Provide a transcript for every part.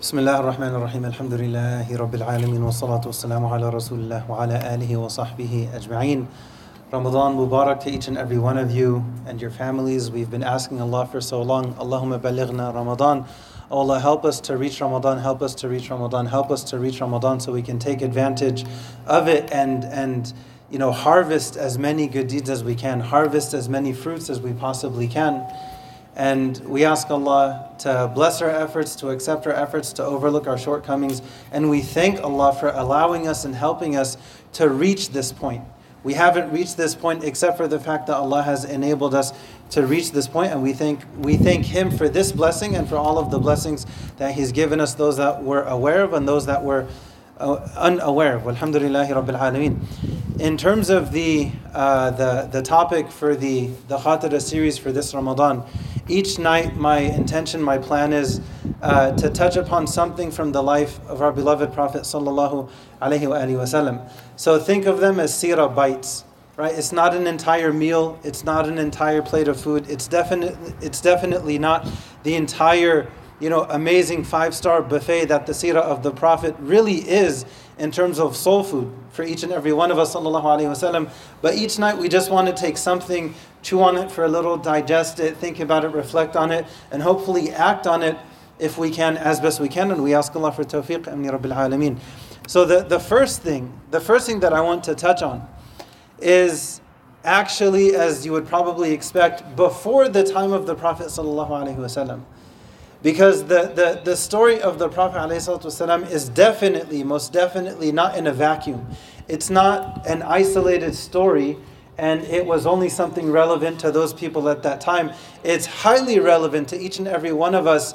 بسم الله الرحمن الرحيم الحمد لله رب العالمين والصلاة والسلام على رسول الله وعلى آله وصحبه أجمعين Ramadan Mubarak to each and every one of you and your families. We've been asking Allah for so long, Allahumma balighna Ramadan. Oh Allah, help us to reach Ramadan, help us to reach Ramadan, help us to reach Ramadan so we can take advantage of it and, and you know, harvest as many good deeds as we can, harvest as many fruits as we possibly can. And we ask Allah to bless our efforts, to accept our efforts, to overlook our shortcomings. And we thank Allah for allowing us and helping us to reach this point. We haven't reached this point except for the fact that Allah has enabled us to reach this point, and we thank we thank Him for this blessing and for all of the blessings that He's given us, those that we're aware of and those that were uh, unaware of. Alhamdulillahi Rabbil Alameen. In terms of the uh, the the topic for the the Khatira series for this Ramadan, each night my intention, my plan is uh, to touch upon something from the life of our beloved Prophet sallallahu alaihi wasallam. So think of them as sirah bites, right? It's not an entire meal. It's not an entire plate of food. It's definitely it's definitely not the entire you know amazing five star buffet that the sirah of the Prophet really is in terms of soul food for each and every one of us sallallahu alaihi wasallam. But each night we just want to take something, chew on it for a little, digest it, think about it, reflect on it, and hopefully act on it if we can as best we can. And we ask Allah for tawfiq, ameen rabbil alameen. So the, the first thing, the first thing that I want to touch on is actually, as you would probably expect, before the time of the Prophet sallallahu Because the, the, the story of the Prophet ﷺ is definitely, most definitely not in a vacuum. It's not an isolated story and it was only something relevant to those people at that time. It's highly relevant to each and every one of us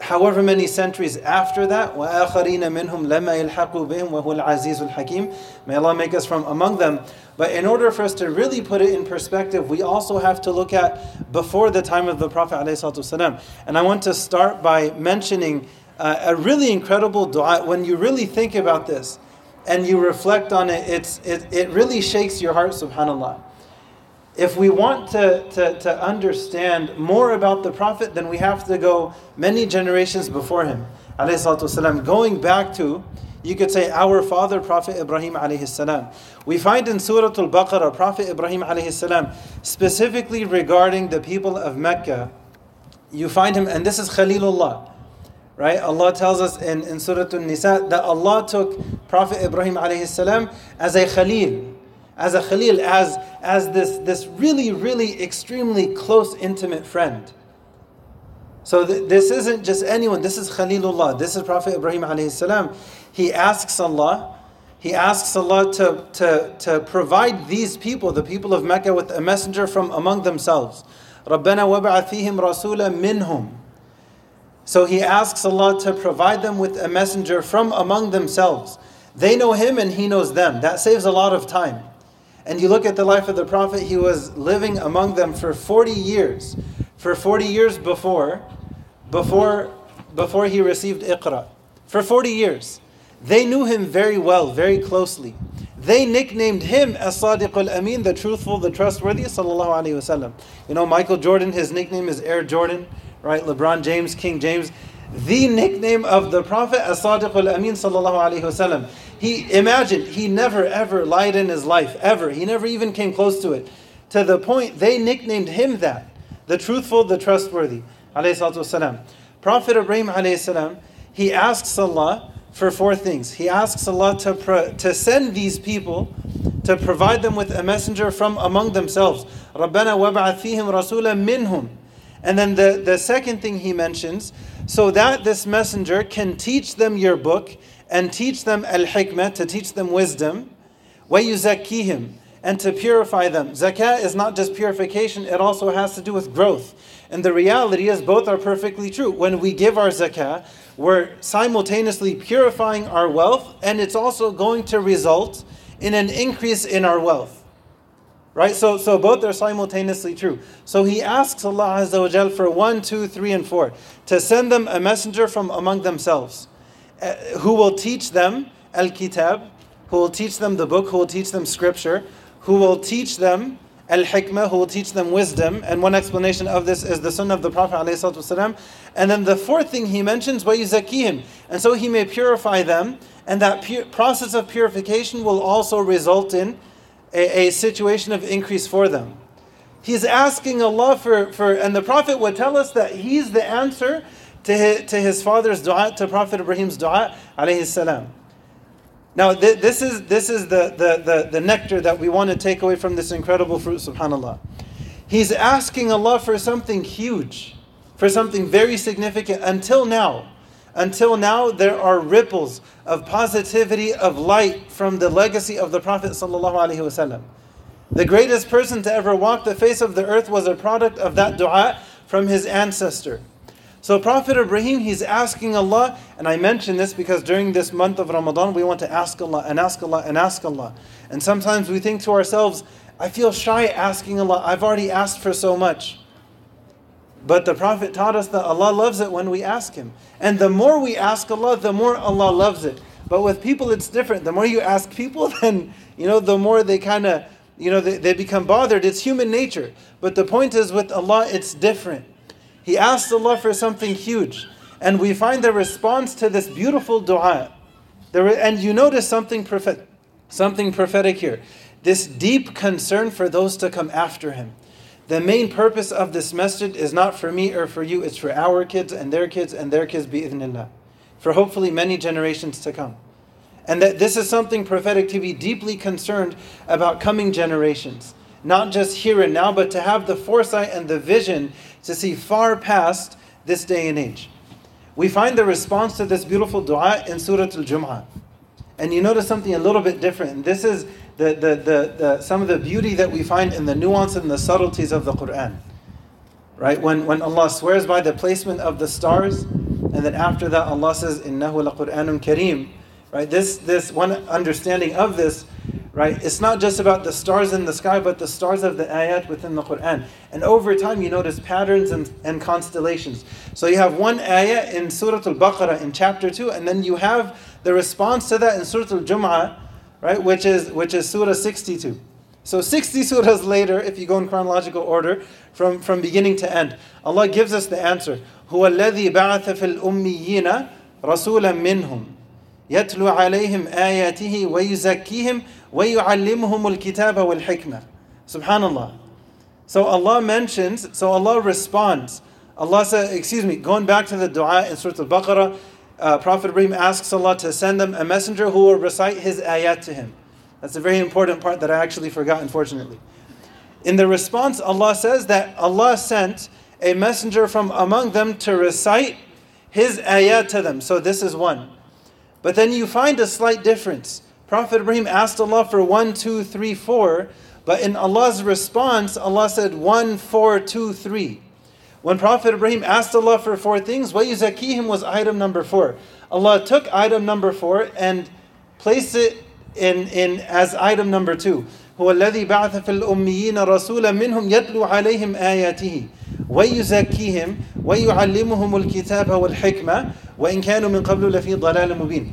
however many centuries after that, وَآخَرِينَ مِنْهُمْ لَمَا يَلْحَقُوا بِهِمْ وَهُوَ الْعَزِيزُ الْحَكِيمُ May Allah make us from among them. But in order for us to really put it in perspective, we also have to look at before the time of the Prophet ﷺ. And I want to start by mentioning uh, a really incredible dua. When you really think about this and you reflect on it, it's, it, it really shakes your heart, subhanAllah if we want to, to, to understand more about the Prophet, then we have to go many generations before him. Going back to, you could say, our father, Prophet Ibrahim. We find in Surah Al Baqarah, Prophet Ibrahim, specifically regarding the people of Mecca, you find him, and this is Khalilullah. Right? Allah tells us in, in Surah Al Nisa that Allah took Prophet Ibrahim as a Khalil as a Khalil, as, as this, this really, really extremely close, intimate friend. So th- this isn't just anyone, this is Khalilullah, this is Prophet Ibrahim alayhi salam. He asks Allah, he asks Allah to, to, to provide these people, the people of Mecca, with a messenger from among themselves. رَبَّنَا وَبَعَثْ فِيهِمْ رَسُولًا مِّنْهُمْ So he asks Allah to provide them with a messenger from among themselves. They know him and he knows them. That saves a lot of time. And you look at the life of the Prophet, he was living among them for 40 years. For 40 years before, before, before he received Iqra. For 40 years. They knew him very well, very closely. They nicknamed him as Sadiq al Amin, the truthful, the trustworthy, sallallahu alayhi wasallam. You know, Michael Jordan, his nickname is Air Jordan, right? LeBron James, King James. The nickname of the Prophet as Sadiq al Amin, sallallahu alayhi wasallam. He imagined he never ever lied in his life ever. He never even came close to it. To the point they nicknamed him that, the truthful, the trustworthy. Prophet Ibrahim he asks Allah for four things. He asks Allah to pro- to send these people to provide them with a messenger from among themselves. Rabbana fihim rasula minhum. And then the, the second thing he mentions, so that this messenger can teach them your book and teach them al hikmah, to teach them wisdom, وَيُزَكِّيهِمْ and to purify them. Zakah is not just purification, it also has to do with growth. And the reality is, both are perfectly true. When we give our zakah, we're simultaneously purifying our wealth, and it's also going to result in an increase in our wealth. Right? So, so both are simultaneously true. So he asks Allah Azza wa Jal for one, two, three, and four to send them a messenger from among themselves. Uh, who will teach them Al Kitab, who will teach them the book, who will teach them scripture, who will teach them al-hikmah, who will teach them wisdom. And one explanation of this is the sunnah of the Prophet ﷺ. And then the fourth thing he mentions, وَيُزَكِّيهِمْ And so he may purify them. And that pu- process of purification will also result in a, a situation of increase for them. He's asking Allah for, for, and the Prophet would tell us that he's the answer to his, to his father's dua, to Prophet Ibrahim's dua, alayhi salam. Now, th- this is, this is the, the, the, the nectar that we want to take away from this incredible fruit, subhanAllah. He's asking Allah for something huge, for something very significant. Until now, until now, there are ripples of positivity, of light from the legacy of the Prophet. The greatest person to ever walk the face of the earth was a product of that dua from his ancestor. So Prophet Ibrahim, he's asking Allah, and I mention this because during this month of Ramadan, we want to ask Allah and ask Allah and ask Allah. And sometimes we think to ourselves, I feel shy asking Allah, I've already asked for so much. But the Prophet taught us that Allah loves it when we ask Him. And the more we ask Allah, the more Allah loves it. But with people, it's different. The more you ask people, then, you know, the more they kind of, you know, they, they become bothered. It's human nature. But the point is, with Allah, it's different. He asked Allah for something huge. And we find the response to this beautiful dua. And you notice something, prophet, something prophetic here. This deep concern for those to come after him. The main purpose of this message is not for me or for you, it's for our kids and their kids and their kids, bi'idhnillah. For hopefully many generations to come. And that this is something prophetic to be deeply concerned about coming generations. Not just here and now, but to have the foresight and the vision to see far past this day and age. We find the response to this beautiful dua in Surah Al Jum'ah. And you notice something a little bit different. This is the, the, the, the, some of the beauty that we find in the nuance and the subtleties of the Quran. Right? When, when Allah swears by the placement of the stars, and then after that Allah says, Innahu la Quranun Kareem. Right? This, this one understanding of this right? It's not just about the stars in the sky, but the stars of the ayat within the Quran. And over time, you notice patterns and, and constellations. So you have one ayah in Surah Al Baqarah in chapter 2, and then you have the response to that in Surah Al Jum'ah, right? Which is, which is Surah 62. So 60 surahs later, if you go in chronological order, from, from beginning to end, Allah gives us the answer. هو الذي بعث في الأميين رسولا منهم يتلو عليهم آياته ويزكيهم وَيُعَلِّمُهُمُ الْكِتَابَ وَالْحِكْمَةِ Subhanallah. So Allah mentions, so Allah responds. Allah says, excuse me, going back to the dua in Surah Al-Baqarah, uh, Prophet Ibrahim asks Allah to send them a messenger who will recite his ayat to him. That's a very important part that I actually forgot, unfortunately. In the response, Allah says that Allah sent a messenger from among them to recite his ayat to them. So this is one. But then you find a slight difference. Prophet Ibrahim asked Allah for one, two, three, four, but in Allah's response, Allah said one, four, two, three. When Prophet Ibrahim asked Allah for four things, وَيُزَكِيهِمْ was item number four. Allah took item number four and placed it in, in as item number two. هو الذي بعث في الأميين رسولا منهم يتلو عليهم آياته ويزكيهم ويعلمهم الكتاب والحكمة وإن كانوا من قبل لفي ضلال مبين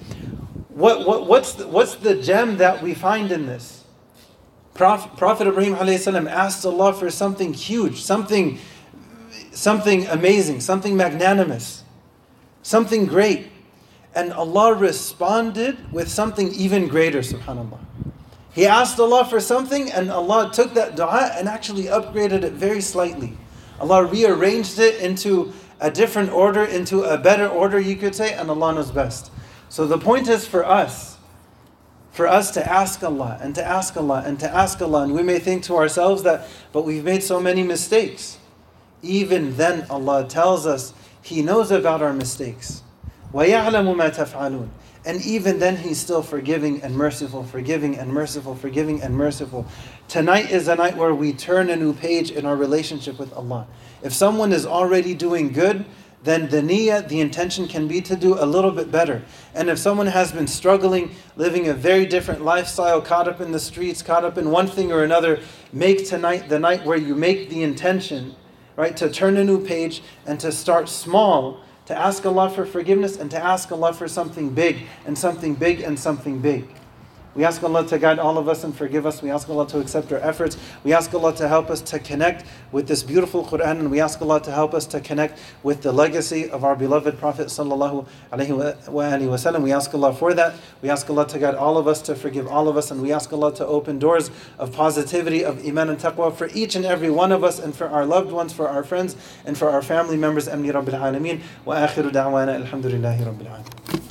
what, what, what's, the, what's the gem that we find in this? Prophet, Prophet Ibrahim salam asked Allah for something huge, something, something amazing, something magnanimous, something great. And Allah responded with something even greater, subhanAllah. He asked Allah for something, and Allah took that dua and actually upgraded it very slightly. Allah rearranged it into a different order, into a better order, you could say, and Allah knows best. So the point is for us, for us to ask Allah and to ask Allah and to ask Allah. And we may think to ourselves that, but we've made so many mistakes. Even then, Allah tells us He knows about our mistakes. وَيَعْلَمُ مَا تَفْعَلُونَ and even then, He's still forgiving and merciful, forgiving and merciful, forgiving and merciful. Tonight is a night where we turn a new page in our relationship with Allah. If someone is already doing good, then the niyyah, the intention can be to do a little bit better. And if someone has been struggling, living a very different lifestyle, caught up in the streets, caught up in one thing or another, make tonight the night where you make the intention, right, to turn a new page and to start small, to ask Allah for forgiveness and to ask Allah for something big and something big and something big. We ask Allah to guide all of us and forgive us. We ask Allah to accept our efforts. We ask Allah to help us to connect with this beautiful Quran and we ask Allah to help us to connect with the legacy of our beloved Prophet sallallahu alaihi wasallam. We ask Allah for that. We ask Allah to guide all of us, to forgive all of us, and we ask Allah to open doors of positivity, of iman and taqwa for each and every one of us and for our loved ones, for our friends, and for our family members. Ameen Rabbil Alameen. Wa akhiru da'wana alhamdulillahi Rabbil Alameen.